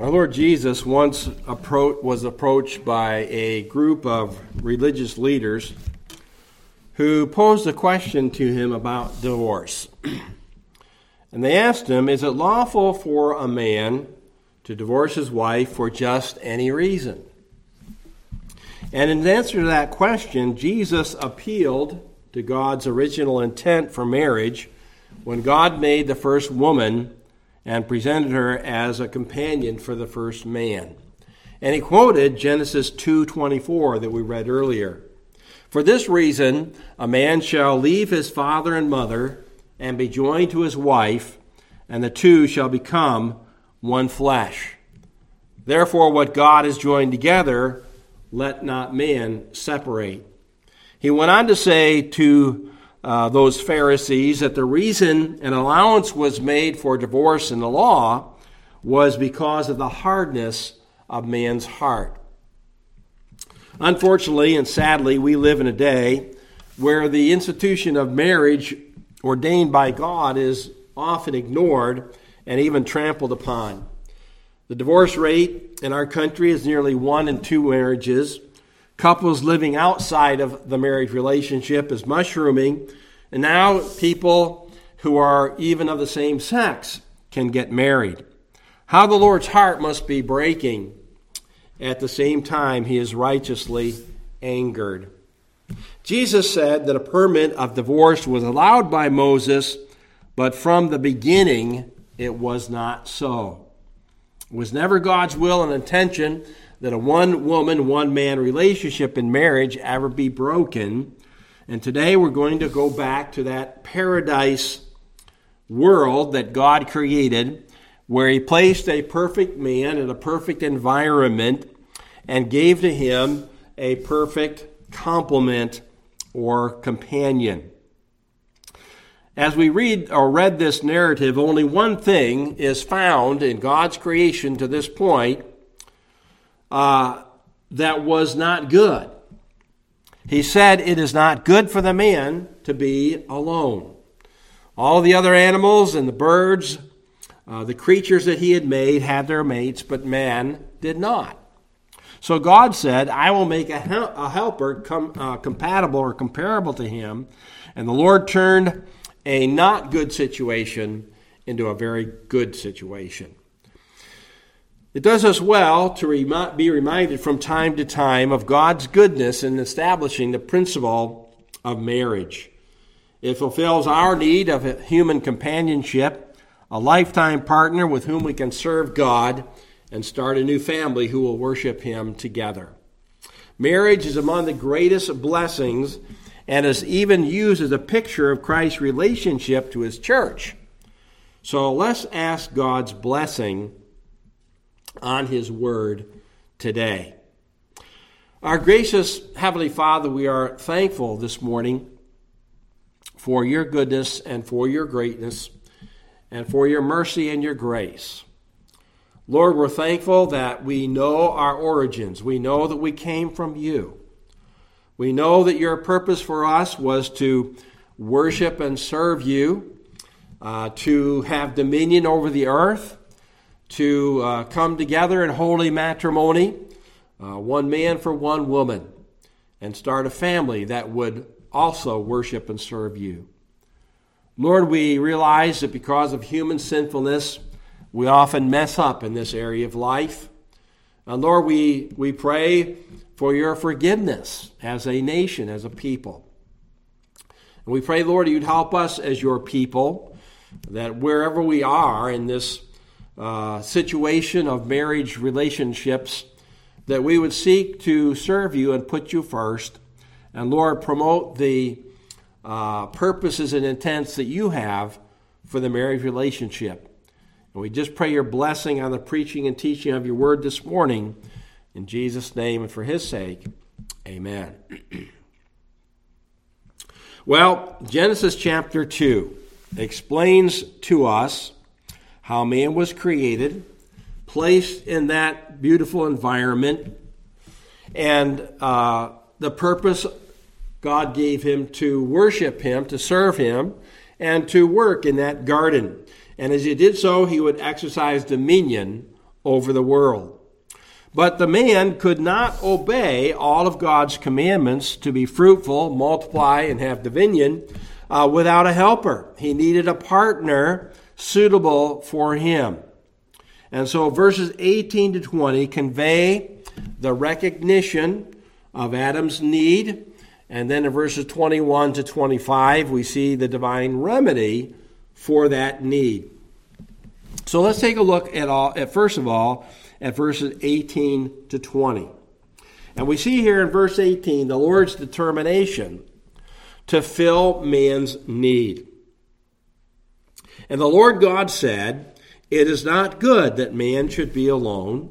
Our Lord Jesus once appro- was approached by a group of religious leaders who posed a question to him about divorce. and they asked him, Is it lawful for a man to divorce his wife for just any reason? And in answer to that question, Jesus appealed to God's original intent for marriage when God made the first woman and presented her as a companion for the first man. And he quoted Genesis 2:24 that we read earlier. For this reason, a man shall leave his father and mother and be joined to his wife, and the two shall become one flesh. Therefore, what God has joined together, let not man separate. He went on to say to uh, those Pharisees that the reason an allowance was made for divorce in the law was because of the hardness of man's heart. Unfortunately and sadly, we live in a day where the institution of marriage ordained by God is often ignored and even trampled upon. The divorce rate in our country is nearly one in two marriages. Couples living outside of the marriage relationship is mushrooming, and now people who are even of the same sex can get married. How the Lord's heart must be breaking. At the same time, he is righteously angered. Jesus said that a permit of divorce was allowed by Moses, but from the beginning it was not so. It was never God's will and intention that a one woman, one man relationship in marriage ever be broken. And today we're going to go back to that paradise world that God created, where He placed a perfect man in a perfect environment and gave to him a perfect complement or companion. As we read or read this narrative, only one thing is found in God's creation to this point uh, that was not good. He said, It is not good for the man to be alone. All the other animals and the birds, uh, the creatures that he had made, had their mates, but man did not. So God said, I will make a, hel- a helper com- uh, compatible or comparable to him. And the Lord turned a not good situation into a very good situation. It does us well to be reminded from time to time of God's goodness in establishing the principle of marriage. It fulfills our need of human companionship, a lifetime partner with whom we can serve God and start a new family who will worship Him together. Marriage is among the greatest blessings and is even used as a picture of Christ's relationship to His church. So let's ask God's blessing on His Word today. Our gracious Heavenly Father, we are thankful this morning for your goodness and for your greatness and for your mercy and your grace. Lord, we're thankful that we know our origins. We know that we came from you. We know that your purpose for us was to worship and serve you, uh, to have dominion over the earth, to uh, come together in holy matrimony, uh, one man for one woman, and start a family that would also worship and serve you. Lord, we realize that because of human sinfulness, we often mess up in this area of life. And Lord, we, we pray for your forgiveness as a nation, as a people. And we pray, Lord, you'd help us as your people, that wherever we are in this uh, situation of marriage relationships, that we would seek to serve you and put you first. And Lord, promote the uh, purposes and intents that you have for the marriage relationship. And we just pray your blessing on the preaching and teaching of your word this morning. In Jesus' name and for his sake, amen. well, Genesis chapter 2 explains to us how man was created, placed in that beautiful environment, and uh, the purpose God gave him to worship him, to serve him, and to work in that garden. And as he did so, he would exercise dominion over the world. But the man could not obey all of God's commandments to be fruitful, multiply, and have dominion uh, without a helper. He needed a partner suitable for him. And so verses 18 to 20 convey the recognition of Adam's need. And then in verses 21 to 25, we see the divine remedy for that need. So let's take a look at all at first of all at verses 18 to 20. And we see here in verse 18 the Lord's determination to fill man's need. And the Lord God said, It is not good that man should be alone.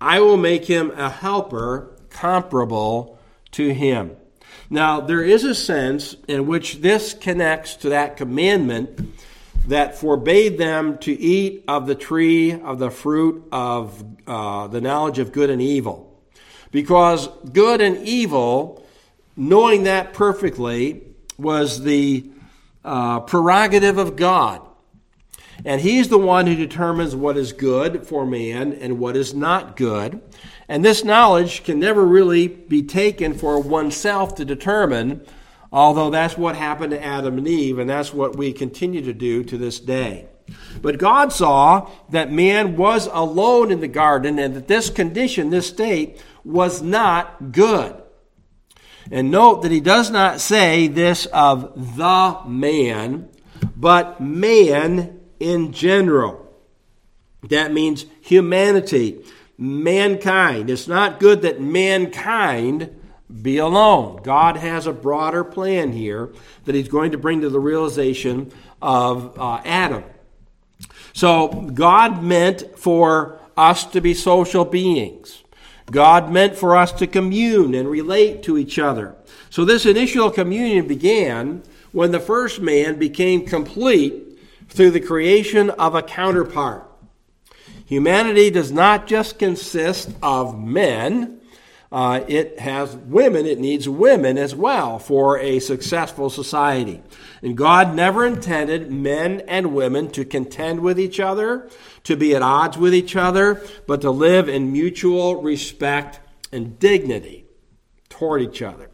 I will make him a helper comparable to him. Now, there is a sense in which this connects to that commandment that forbade them to eat of the tree of the fruit of uh, the knowledge of good and evil. Because good and evil, knowing that perfectly, was the uh, prerogative of God. And He's the one who determines what is good for man and what is not good. And this knowledge can never really be taken for oneself to determine although that's what happened to Adam and Eve, and that's what we continue to do to this day. But God saw that man was alone in the garden and that this condition, this state, was not good. And note that he does not say this of the man, but man in general. That means humanity, mankind. It's not good that mankind be alone. God has a broader plan here that He's going to bring to the realization of uh, Adam. So, God meant for us to be social beings. God meant for us to commune and relate to each other. So, this initial communion began when the first man became complete through the creation of a counterpart. Humanity does not just consist of men uh, it has women, it needs women as well for a successful society. And God never intended men and women to contend with each other, to be at odds with each other, but to live in mutual respect and dignity toward each other.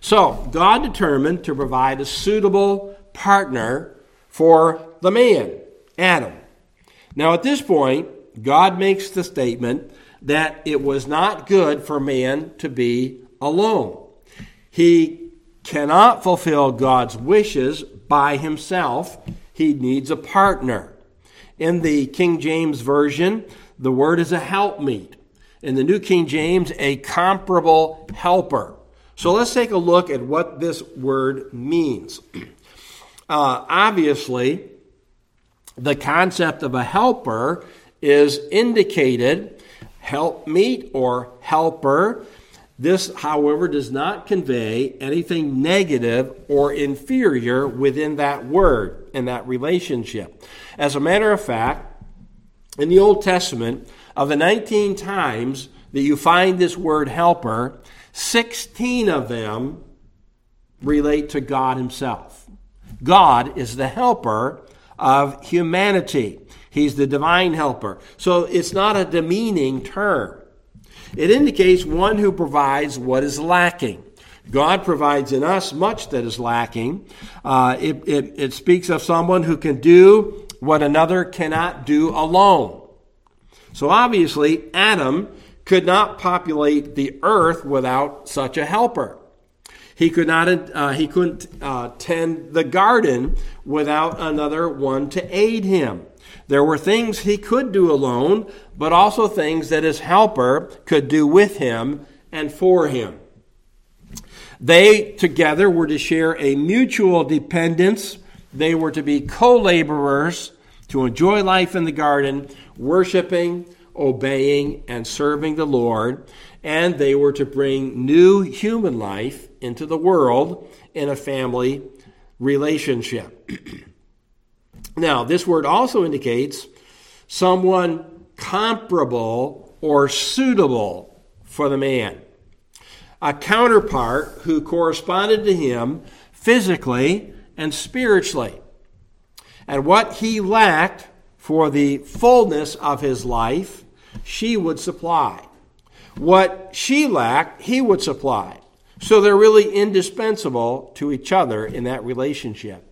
So, God determined to provide a suitable partner for the man, Adam. Now, at this point, God makes the statement that it was not good for man to be alone. He cannot fulfill God's wishes by himself, he needs a partner. In the King James Version, the word is a helpmeet. In the New King James, a comparable helper. So let's take a look at what this word means. Uh, obviously, the concept of a helper is indicated helpmeet or helper. This, however, does not convey anything negative or inferior within that word and that relationship. As a matter of fact, in the Old Testament, of the 19 times that you find this word helper, 16 of them relate to God Himself. God is the helper of humanity. He's the divine helper. So it's not a demeaning term. It indicates one who provides what is lacking. God provides in us much that is lacking. Uh, it, it, it speaks of someone who can do what another cannot do alone. So obviously, Adam could not populate the earth without such a helper. He could not. Uh, he couldn't uh, tend the garden without another one to aid him. There were things he could do alone, but also things that his helper could do with him and for him. They together were to share a mutual dependence. They were to be co laborers to enjoy life in the garden, worshiping, obeying, and serving the Lord. And they were to bring new human life into the world in a family relationship. Now, this word also indicates someone comparable or suitable for the man, a counterpart who corresponded to him physically and spiritually. And what he lacked for the fullness of his life, she would supply. What she lacked, he would supply. So they're really indispensable to each other in that relationship.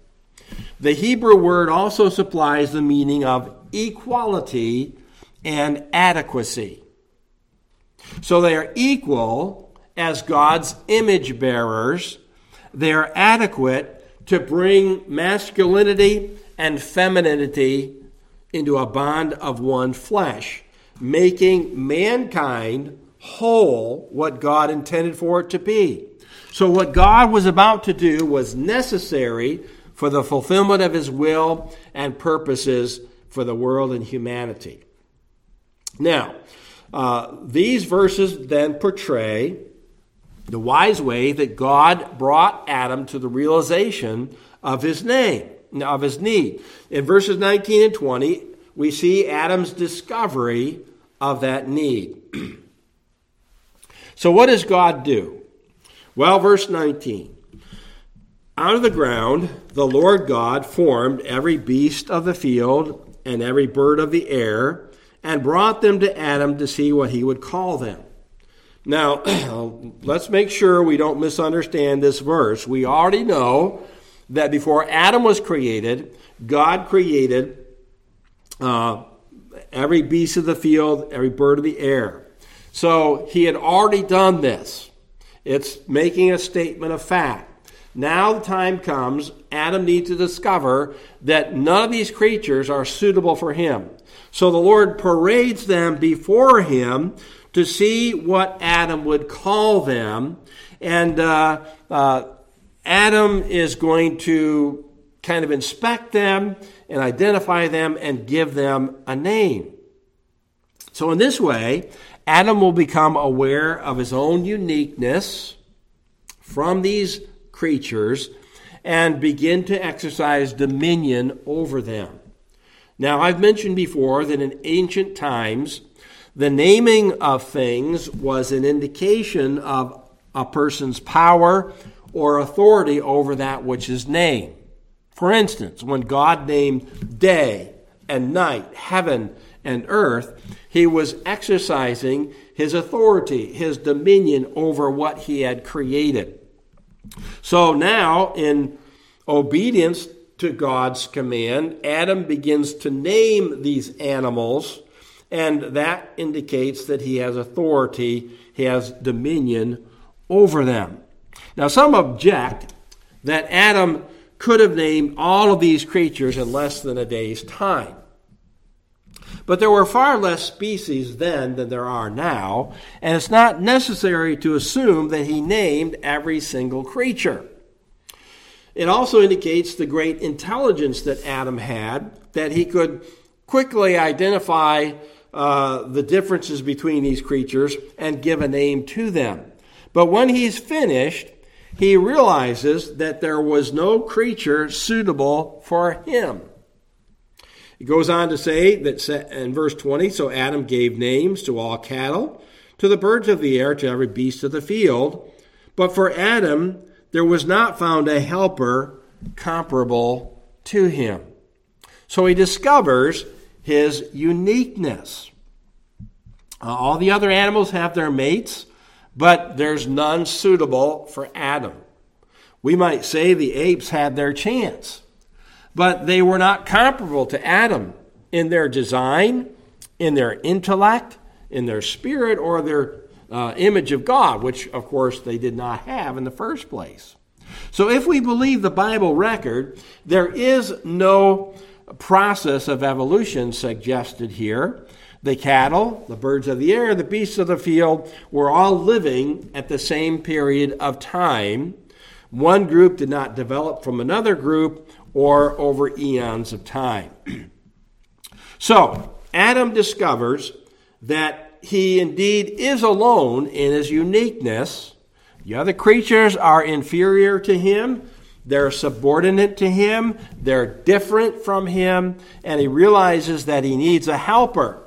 The Hebrew word also supplies the meaning of equality and adequacy. So they are equal as God's image bearers. They are adequate to bring masculinity and femininity into a bond of one flesh, making mankind whole what God intended for it to be. So, what God was about to do was necessary for the fulfillment of his will and purposes for the world and humanity. Now, uh, these verses then portray the wise way that God brought Adam to the realization of his name, of his need. In verses 19 and 20, we see Adam's discovery of that need. so, what does God do? Well, verse 19. Out of the ground, the Lord God formed every beast of the field and every bird of the air and brought them to Adam to see what he would call them. Now, let's make sure we don't misunderstand this verse. We already know that before Adam was created, God created uh, every beast of the field, every bird of the air. So he had already done this. It's making a statement of fact. Now the time comes, Adam needs to discover that none of these creatures are suitable for him. So the Lord parades them before him to see what Adam would call them. And uh, uh, Adam is going to kind of inspect them and identify them and give them a name. So, in this way, Adam will become aware of his own uniqueness from these creatures and begin to exercise dominion over them. Now, I've mentioned before that in ancient times, the naming of things was an indication of a person's power or authority over that which is named. For instance, when God named day and night, heaven and earth, he was exercising his authority, his dominion over what he had created. So now, in obedience to God's command, Adam begins to name these animals, and that indicates that he has authority, he has dominion over them. Now, some object that Adam could have named all of these creatures in less than a day's time. But there were far less species then than there are now, and it's not necessary to assume that he named every single creature. It also indicates the great intelligence that Adam had, that he could quickly identify uh, the differences between these creatures and give a name to them. But when he's finished, he realizes that there was no creature suitable for him. He goes on to say that in verse 20 so Adam gave names to all cattle, to the birds of the air, to every beast of the field. But for Adam, there was not found a helper comparable to him. So he discovers his uniqueness. Uh, all the other animals have their mates, but there's none suitable for Adam. We might say the apes had their chance, but they were not comparable to Adam in their design, in their intellect, in their spirit, or their uh, image of God, which, of course, they did not have in the first place. So, if we believe the Bible record, there is no process of evolution suggested here. The cattle, the birds of the air, the beasts of the field were all living at the same period of time. One group did not develop from another group or over eons of time. so, Adam discovers that he indeed is alone in his uniqueness. The other creatures are inferior to him, they're subordinate to him, they're different from him, and he realizes that he needs a helper.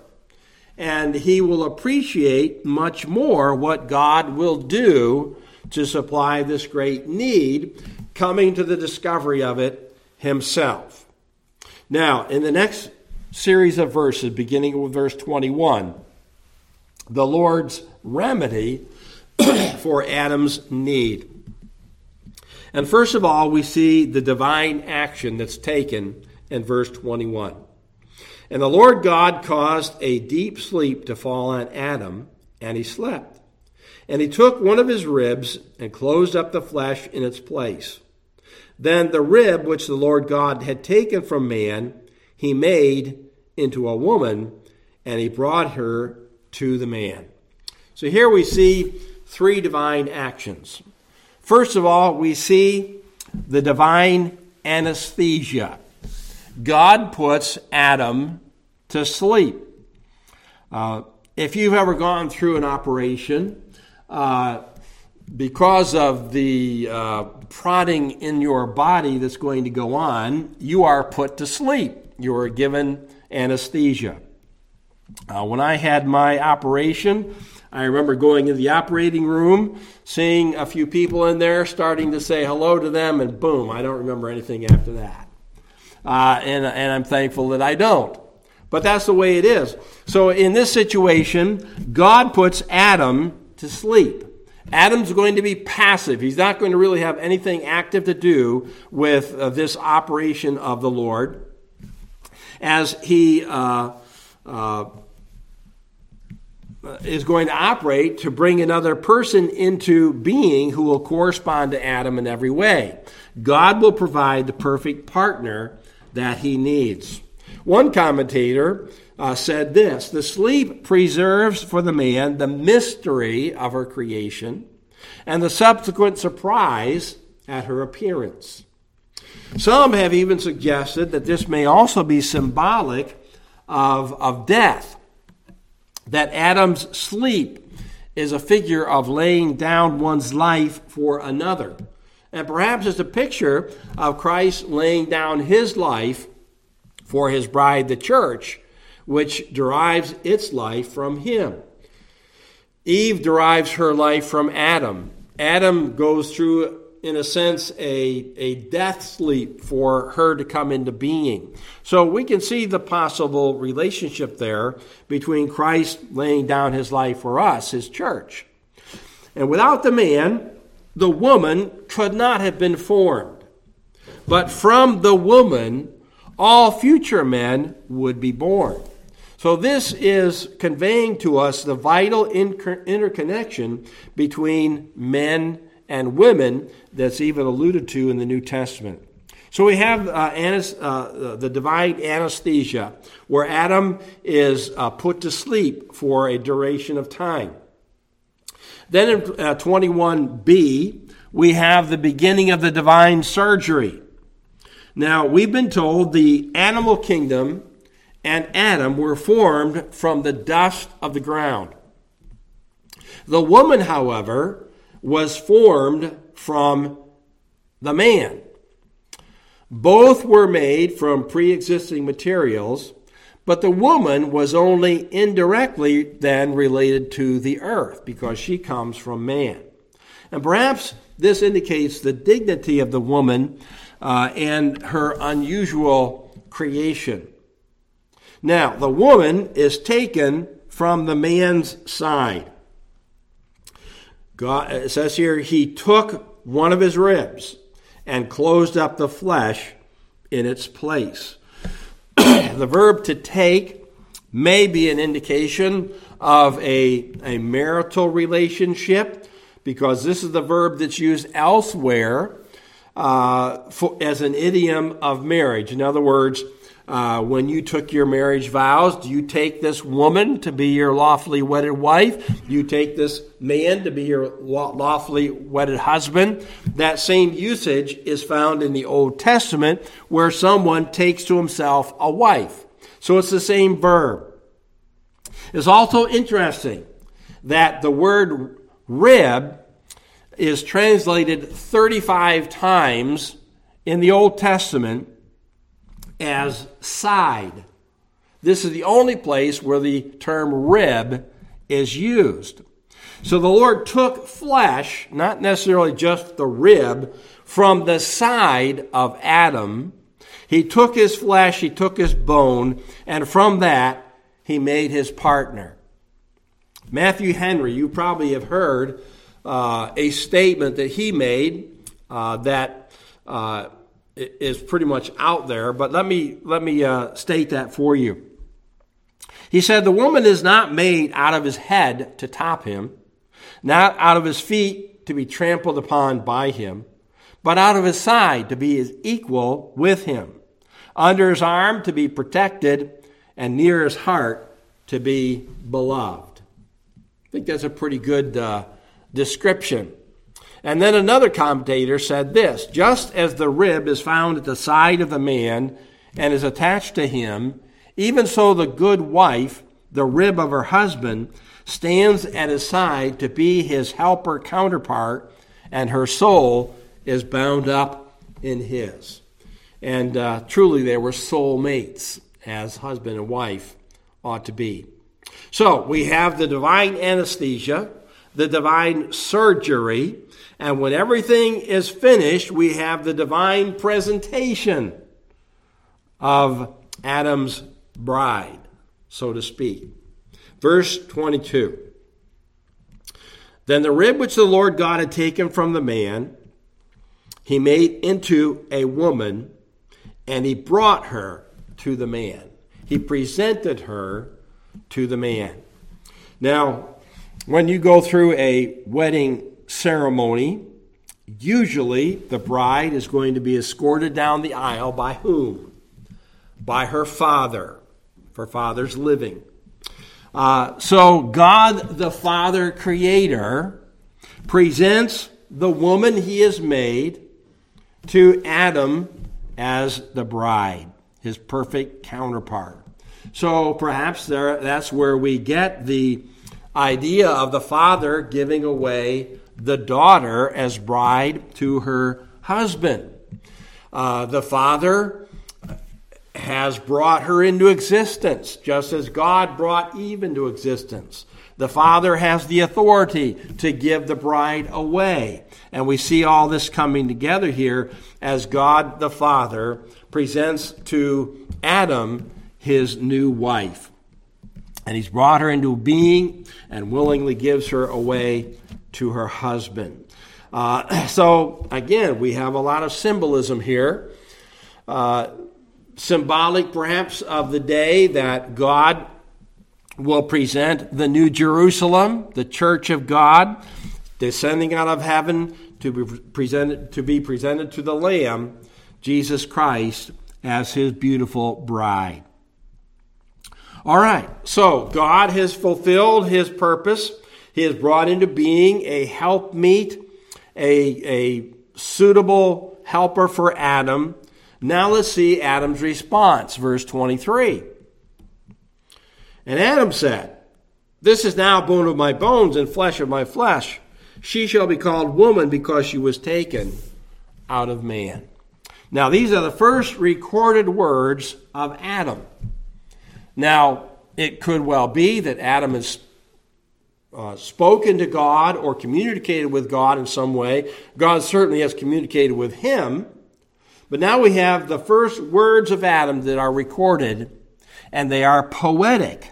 And he will appreciate much more what God will do to supply this great need, coming to the discovery of it himself. Now, in the next series of verses, beginning with verse 21. The Lord's remedy for Adam's need. And first of all, we see the divine action that's taken in verse 21. And the Lord God caused a deep sleep to fall on Adam, and he slept. And he took one of his ribs and closed up the flesh in its place. Then the rib which the Lord God had taken from man, he made into a woman, and he brought her to the man. So here we see three divine actions. First of all, we see the divine anesthesia. God puts Adam to sleep. Uh, if you've ever gone through an operation, uh, because of the uh, prodding in your body that's going to go on, you are put to sleep. You are given anesthesia. Uh, when I had my operation, I remember going in the operating room, seeing a few people in there, starting to say hello to them, and boom, I don't remember anything after that. Uh, and, and I'm thankful that I don't. But that's the way it is. So in this situation, God puts Adam to sleep. Adam's going to be passive. He's not going to really have anything active to do with uh, this operation of the Lord. As he uh, uh, is going to operate to bring another person into being who will correspond to Adam in every way. God will provide the perfect partner that he needs. One commentator uh, said this The sleep preserves for the man the mystery of her creation and the subsequent surprise at her appearance. Some have even suggested that this may also be symbolic of, of death, that Adam's sleep is a figure of laying down one's life for another. And perhaps it's a picture of Christ laying down his life for his bride, the church, which derives its life from him. Eve derives her life from Adam. Adam goes through, in a sense, a, a death sleep for her to come into being. So we can see the possible relationship there between Christ laying down his life for us, his church. And without the man, the woman could not have been formed. But from the woman, all future men would be born. So, this is conveying to us the vital interconnection between men and women that's even alluded to in the New Testament. So, we have uh, anas- uh, the divine anesthesia, where Adam is uh, put to sleep for a duration of time. Then in 21b, uh, we have the beginning of the divine surgery. Now, we've been told the animal kingdom and Adam were formed from the dust of the ground. The woman, however, was formed from the man. Both were made from pre existing materials, but the woman was only indirectly then related to the earth because she comes from man. And perhaps this indicates the dignity of the woman uh, and her unusual creation. Now, the woman is taken from the man's side. God, it says here, he took one of his ribs and closed up the flesh in its place. the verb to take may be an indication of a, a marital relationship because this is the verb that's used elsewhere uh, for, as an idiom of marriage. In other words, uh, when you took your marriage vows, do you take this woman to be your lawfully wedded wife? Do you take this man to be your lawfully wedded husband? That same usage is found in the Old Testament where someone takes to himself a wife. So it's the same verb. It's also interesting that the word rib is translated 35 times in the Old Testament as side. This is the only place where the term rib is used. So the Lord took flesh, not necessarily just the rib, from the side of Adam, He took his flesh, he took his bone, and from that he made his partner. Matthew Henry, you probably have heard uh, a statement that he made uh, that uh, is pretty much out there, but let me, let me uh, state that for you. He said, The woman is not made out of his head to top him, not out of his feet to be trampled upon by him, but out of his side to be his equal with him, under his arm to be protected, and near his heart to be beloved. I think that's a pretty good uh, description. And then another commentator said this just as the rib is found at the side of the man and is attached to him, even so the good wife, the rib of her husband, stands at his side to be his helper counterpart, and her soul is bound up in his. And uh, truly, they were soul mates, as husband and wife ought to be. So, we have the divine anesthesia, the divine surgery, and when everything is finished, we have the divine presentation of Adam's bride, so to speak. Verse 22. Then the rib which the Lord God had taken from the man, he made into a woman, and he brought her to the man. He presented her to the man. Now, when you go through a wedding ceremony, usually the bride is going to be escorted down the aisle by whom? By her father, for father's living. Uh, so God the Father Creator presents the woman he has made to Adam as the bride, his perfect counterpart. So perhaps there, that's where we get the idea of the father giving away the daughter as bride to her husband. Uh, the father has brought her into existence, just as God brought Eve into existence. The father has the authority to give the bride away. And we see all this coming together here as God the Father presents to Adam his new wife. And he's brought her into being and willingly gives her away to her husband. Uh, so, again, we have a lot of symbolism here. Uh, symbolic, perhaps, of the day that God will present the New Jerusalem, the church of God, descending out of heaven to be presented to, be presented to the Lamb, Jesus Christ, as his beautiful bride. All right, so God has fulfilled his purpose he has brought into being a helpmeet, a, a suitable helper for Adam. Now let's see Adam's response, verse 23. And Adam said, This is now bone of my bones and flesh of my flesh. She shall be called woman because she was taken out of man. Now, these are the first recorded words of Adam. Now, it could well be that Adam is uh, spoken to God or communicated with God in some way. God certainly has communicated with him. But now we have the first words of Adam that are recorded, and they are poetic,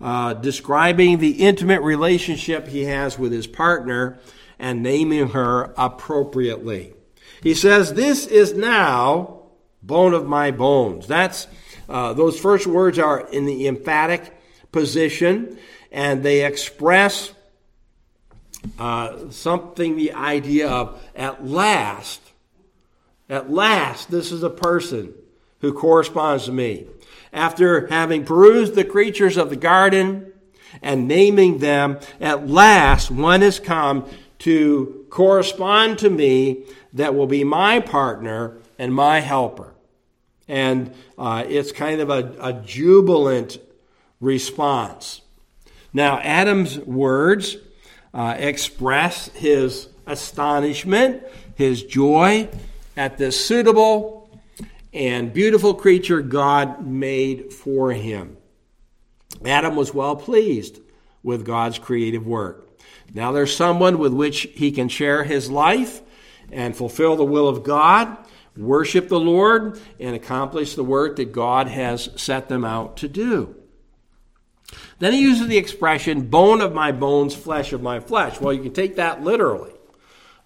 uh, describing the intimate relationship he has with his partner and naming her appropriately. He says, This is now bone of my bones. That's uh, those first words are in the emphatic position and they express uh, something the idea of at last, at last, this is a person who corresponds to me. After having perused the creatures of the garden and naming them, at last one has come to correspond to me that will be my partner and my helper. And uh, it's kind of a, a jubilant response. Now, Adam's words uh, express his astonishment, his joy at this suitable and beautiful creature God made for him. Adam was well pleased with God's creative work. Now there's someone with which he can share his life and fulfill the will of God, worship the Lord, and accomplish the work that God has set them out to do. Then he uses the expression, bone of my bones, flesh of my flesh. Well, you can take that literally.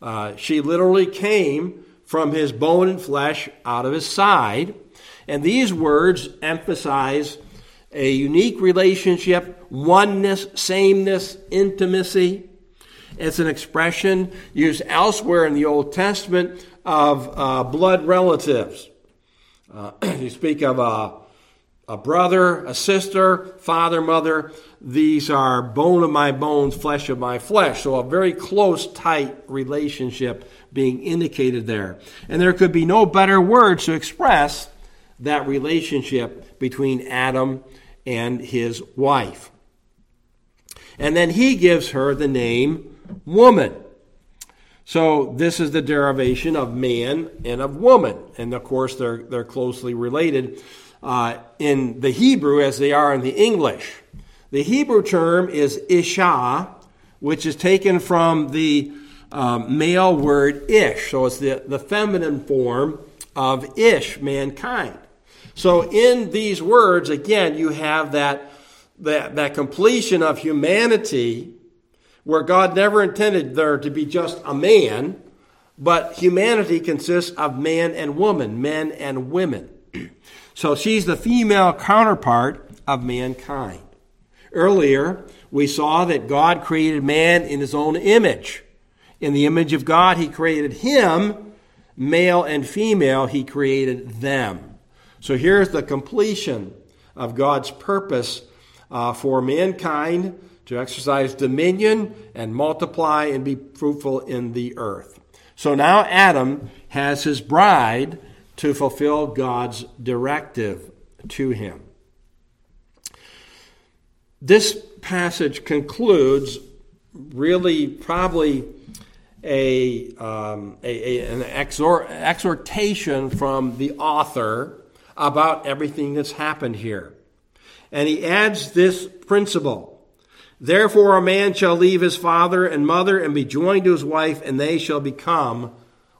Uh, she literally came from his bone and flesh out of his side. And these words emphasize a unique relationship, oneness, sameness, intimacy. It's an expression used elsewhere in the Old Testament of uh, blood relatives. Uh, you speak of a, a brother, a sister, father, mother. These are bone of my bones, flesh of my flesh. So a very close, tight relationship being indicated there. And there could be no better words to express that relationship between Adam and his wife. And then he gives her the name woman. So this is the derivation of man and of woman. And of course, they're, they're closely related uh, in the Hebrew as they are in the English. The Hebrew term is isha, which is taken from the um, male word ish. So it's the, the feminine form of ish, mankind. So in these words, again, you have that, that, that completion of humanity where God never intended there to be just a man, but humanity consists of man and woman, men and women. so she's the female counterpart of mankind. Earlier, we saw that God created man in his own image. In the image of God, he created him, male and female, he created them. So here's the completion of God's purpose uh, for mankind to exercise dominion and multiply and be fruitful in the earth. So now Adam has his bride to fulfill God's directive to him. This passage concludes really probably a, um, a, a an exhort, exhortation from the author about everything that's happened here. And he adds this principle Therefore, a man shall leave his father and mother and be joined to his wife, and they shall become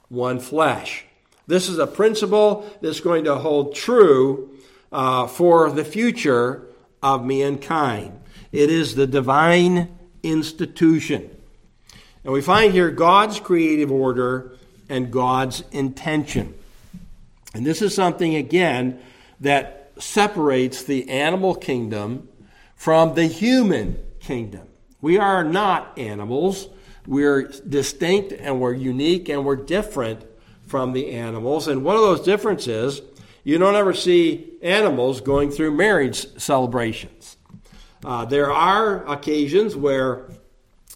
one flesh. This is a principle that's going to hold true uh, for the future of mankind. It is the divine institution. And we find here God's creative order and God's intention. And this is something, again, that separates the animal kingdom from the human kingdom. We are not animals. We're distinct and we're unique and we're different from the animals. And one of those differences, you don't ever see animals going through marriage celebrations. Uh, there are occasions where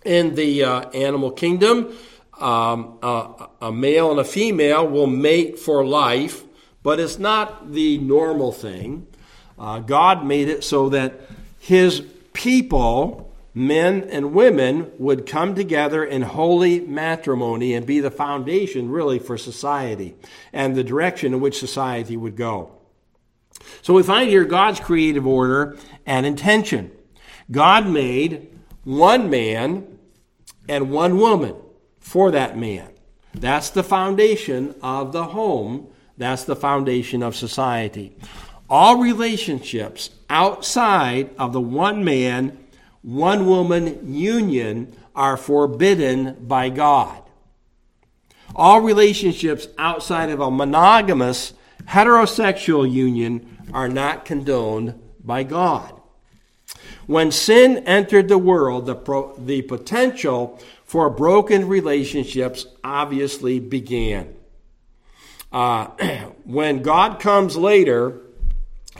in the uh, animal kingdom, um, a, a male and a female will mate for life, but it's not the normal thing. Uh, God made it so that His people, men and women, would come together in holy matrimony and be the foundation, really, for society and the direction in which society would go. So we find here God's creative order and intention. God made one man and one woman for that man. That's the foundation of the home. That's the foundation of society. All relationships outside of the one man, one woman union are forbidden by God. All relationships outside of a monogamous heterosexual union are not condoned by God. When sin entered the world, the, pro- the potential for broken relationships obviously began. Uh, when God comes later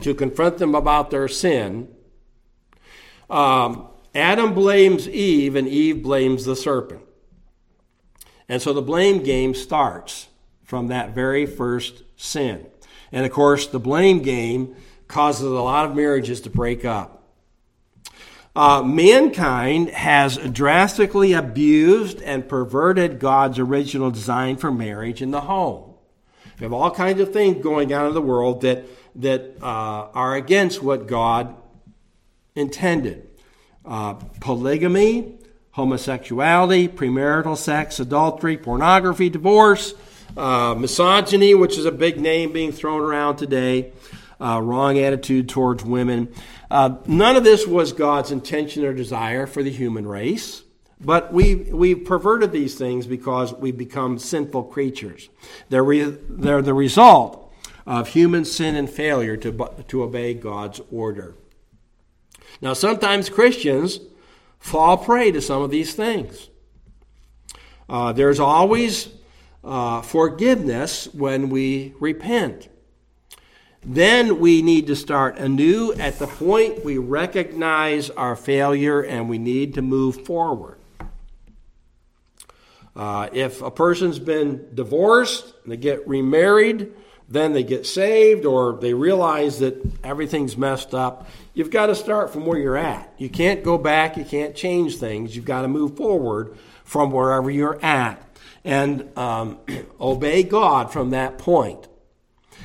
to confront them about their sin, um, Adam blames Eve and Eve blames the serpent. And so the blame game starts from that very first sin. And of course, the blame game causes a lot of marriages to break up. Uh, mankind has drastically abused and perverted God's original design for marriage in the home. We have all kinds of things going on in the world that, that uh, are against what God intended. Uh, polygamy, homosexuality, premarital sex, adultery, pornography, divorce, uh, misogyny, which is a big name being thrown around today, uh, wrong attitude towards women. Uh, none of this was God's intention or desire for the human race. But we, we perverted these things because we've become sinful creatures. They're, re, they're the result of human sin and failure to, to obey God's order. Now, sometimes Christians fall prey to some of these things. Uh, there's always uh, forgiveness when we repent. Then we need to start anew at the point we recognize our failure and we need to move forward. Uh, if a person's been divorced and they get remarried, then they get saved or they realize that everything's messed up, you've got to start from where you're at. You can't go back, you can't change things. You've got to move forward from wherever you're at and um, obey God from that point.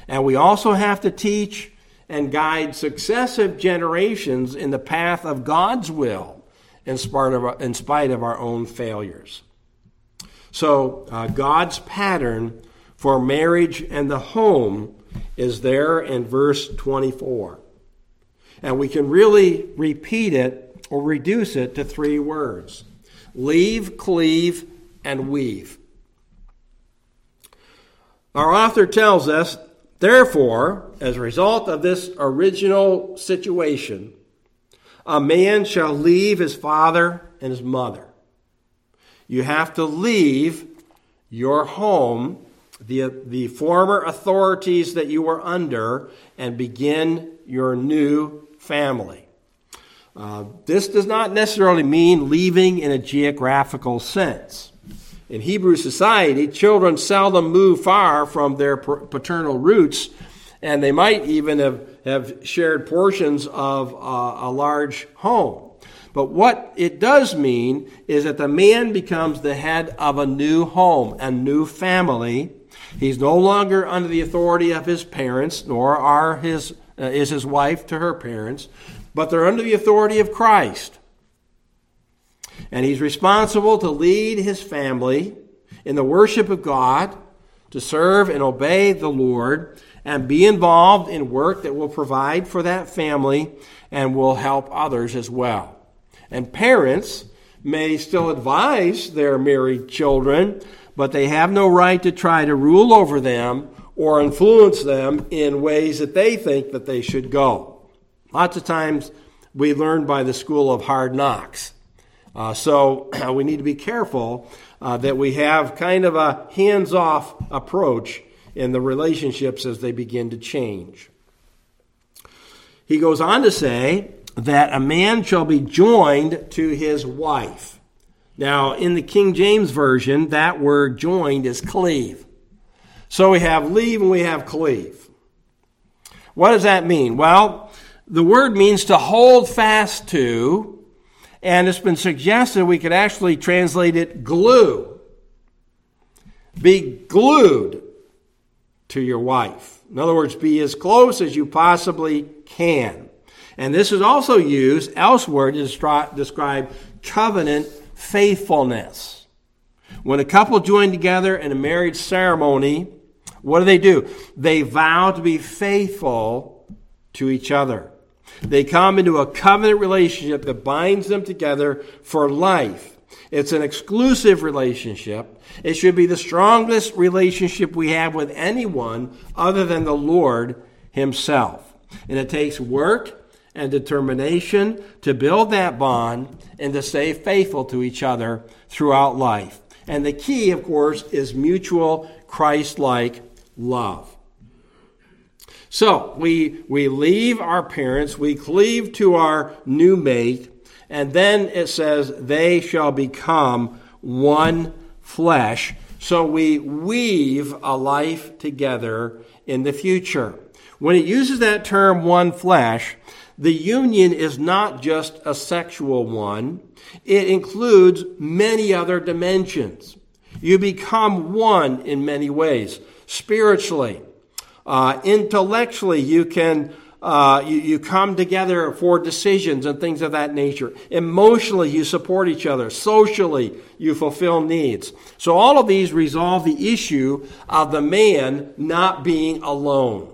And we also have to teach and guide successive generations in the path of God's will in spite of our, in spite of our own failures. So, uh, God's pattern for marriage and the home is there in verse 24. And we can really repeat it or reduce it to three words leave, cleave, and weave. Our author tells us, therefore, as a result of this original situation, a man shall leave his father and his mother you have to leave your home, the, the former authorities that you were under, and begin your new family. Uh, this does not necessarily mean leaving in a geographical sense. In Hebrew society, children seldom move far from their paternal roots, and they might even have, have shared portions of a large home. But what it does mean is that the man becomes the head of a new home, a new family. He's no longer under the authority of his parents, nor are his, uh, is his wife to her parents, but they're under the authority of Christ. And he's responsible to lead his family in the worship of God, to serve and obey the Lord, and be involved in work that will provide for that family and will help others as well. And parents may still advise their married children, but they have no right to try to rule over them or influence them in ways that they think that they should go. Lots of times we learn by the school of hard knocks. Uh, so we need to be careful uh, that we have kind of a hands off approach in the relationships as they begin to change. He goes on to say, that a man shall be joined to his wife. Now, in the King James Version, that word joined is cleave. So we have leave and we have cleave. What does that mean? Well, the word means to hold fast to, and it's been suggested we could actually translate it glue. Be glued to your wife. In other words, be as close as you possibly can. And this is also used elsewhere to describe covenant faithfulness. When a couple join together in a marriage ceremony, what do they do? They vow to be faithful to each other. They come into a covenant relationship that binds them together for life. It's an exclusive relationship. It should be the strongest relationship we have with anyone other than the Lord Himself. And it takes work and determination to build that bond and to stay faithful to each other throughout life. And the key, of course, is mutual Christ like love. So we, we leave our parents, we cleave to our new mate, and then it says, they shall become one flesh. So we weave a life together in the future. When it uses that term one flesh, the union is not just a sexual one, it includes many other dimensions. You become one in many ways. Spiritually, uh, intellectually, you can uh, you, you come together for decisions and things of that nature. Emotionally, you support each other. Socially, you fulfill needs. So all of these resolve the issue of the man not being alone.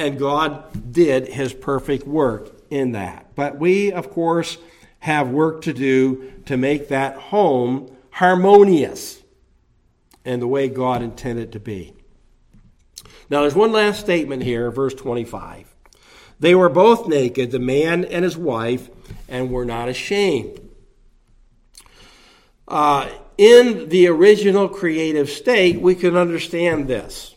And God did his perfect work in that. But we, of course, have work to do to make that home harmonious and the way God intended it to be. Now, there's one last statement here, verse 25. They were both naked, the man and his wife, and were not ashamed. Uh, in the original creative state, we can understand this.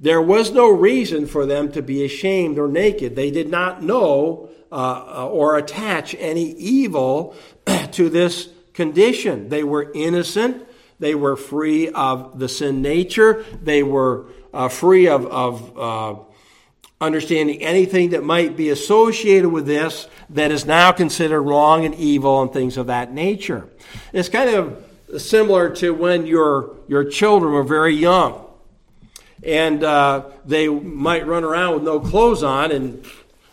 There was no reason for them to be ashamed or naked. They did not know uh, or attach any evil to this condition. They were innocent. They were free of the sin nature. They were uh, free of, of uh, understanding anything that might be associated with this that is now considered wrong and evil and things of that nature. It's kind of similar to when your, your children were very young and uh, they might run around with no clothes on and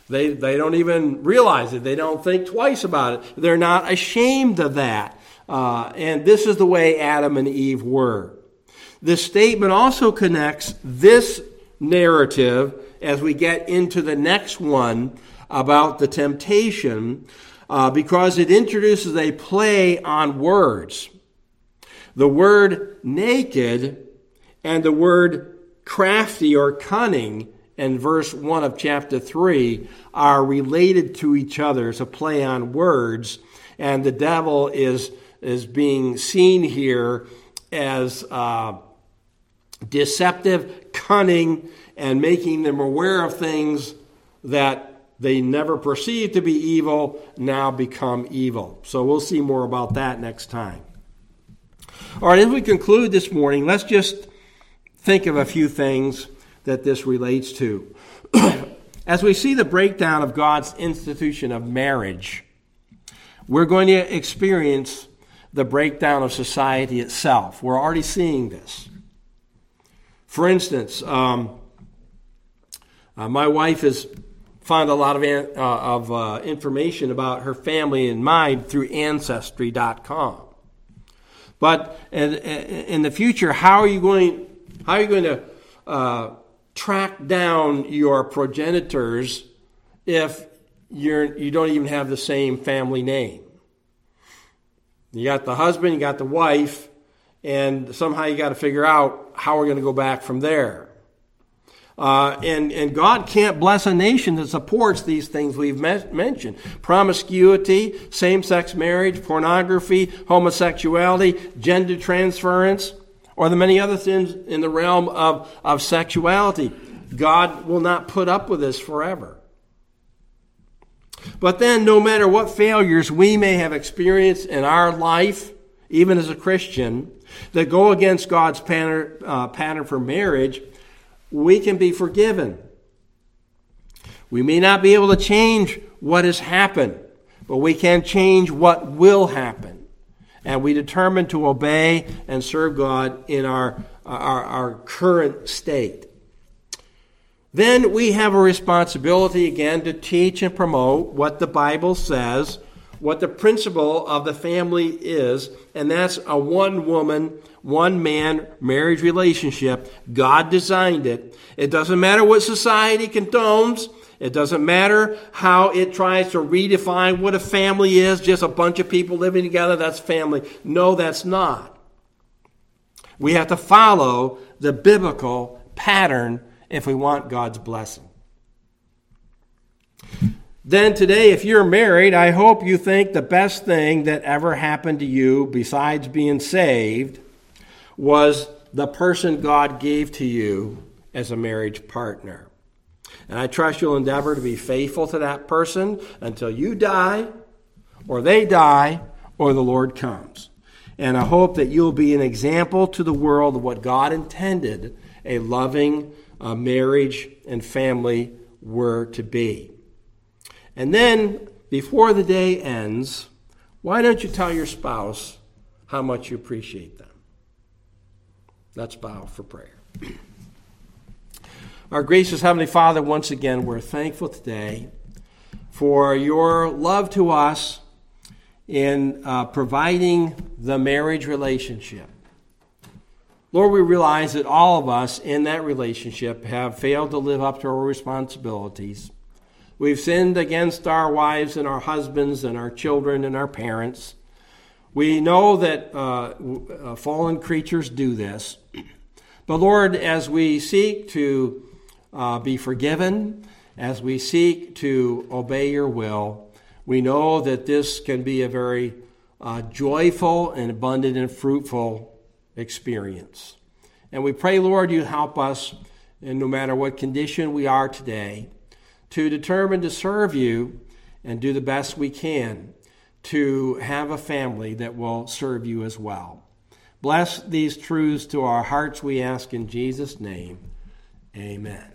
they, they don't even realize it. They don't think twice about it. They're not ashamed of that. Uh, and this is the way Adam and Eve were. This statement also connects this narrative as we get into the next one about the temptation uh, because it introduces a play on words. The word naked and the word crafty or cunning in verse 1 of chapter 3 are related to each other. It's a play on words, and the devil is, is being seen here as uh, deceptive, cunning, and making them aware of things that they never perceived to be evil now become evil. So we'll see more about that next time. All right, as we conclude this morning, let's just think of a few things that this relates to. As we see the breakdown of God's institution of marriage, we're going to experience the breakdown of society itself. We're already seeing this. For instance, um, uh, my wife has found a lot of, uh, of uh, information about her family and mine through Ancestry.com. But in, in, the future, how are you going? How are you going to uh, track down your progenitors if you're you don't even have the same family name? You got the husband, you got the wife, and somehow you got to figure out how we're going to go back from there. Uh, and, and God can't bless a nation that supports these things we've me- mentioned promiscuity, same sex marriage, pornography, homosexuality, gender transference, or the many other things in the realm of, of sexuality. God will not put up with this forever. But then, no matter what failures we may have experienced in our life, even as a Christian, that go against God's pattern, uh, pattern for marriage, we can be forgiven. We may not be able to change what has happened, but we can change what will happen. And we determine to obey and serve God in our, our, our current state. Then we have a responsibility again to teach and promote what the Bible says what the principle of the family is, and that's a one woman, one man marriage relationship. God designed it. It doesn't matter what society condones. It doesn't matter how it tries to redefine what a family is, just a bunch of people living together, that's family. No, that's not. We have to follow the biblical pattern if we want God's blessing. Then today, if you're married, I hope you think the best thing that ever happened to you, besides being saved, was the person God gave to you as a marriage partner. And I trust you'll endeavor to be faithful to that person until you die, or they die, or the Lord comes. And I hope that you'll be an example to the world of what God intended a loving uh, marriage and family were to be. And then, before the day ends, why don't you tell your spouse how much you appreciate them? Let's bow for prayer. Our gracious Heavenly Father, once again, we're thankful today for your love to us in uh, providing the marriage relationship. Lord, we realize that all of us in that relationship have failed to live up to our responsibilities. We've sinned against our wives and our husbands and our children and our parents. We know that uh, uh fallen creatures do this. But Lord, as we seek to uh, be forgiven, as we seek to obey your will, we know that this can be a very uh, joyful and abundant and fruitful experience. And we pray, Lord, you help us, and no matter what condition we are today, to determine to serve you and do the best we can to have a family that will serve you as well. Bless these truths to our hearts, we ask in Jesus' name. Amen.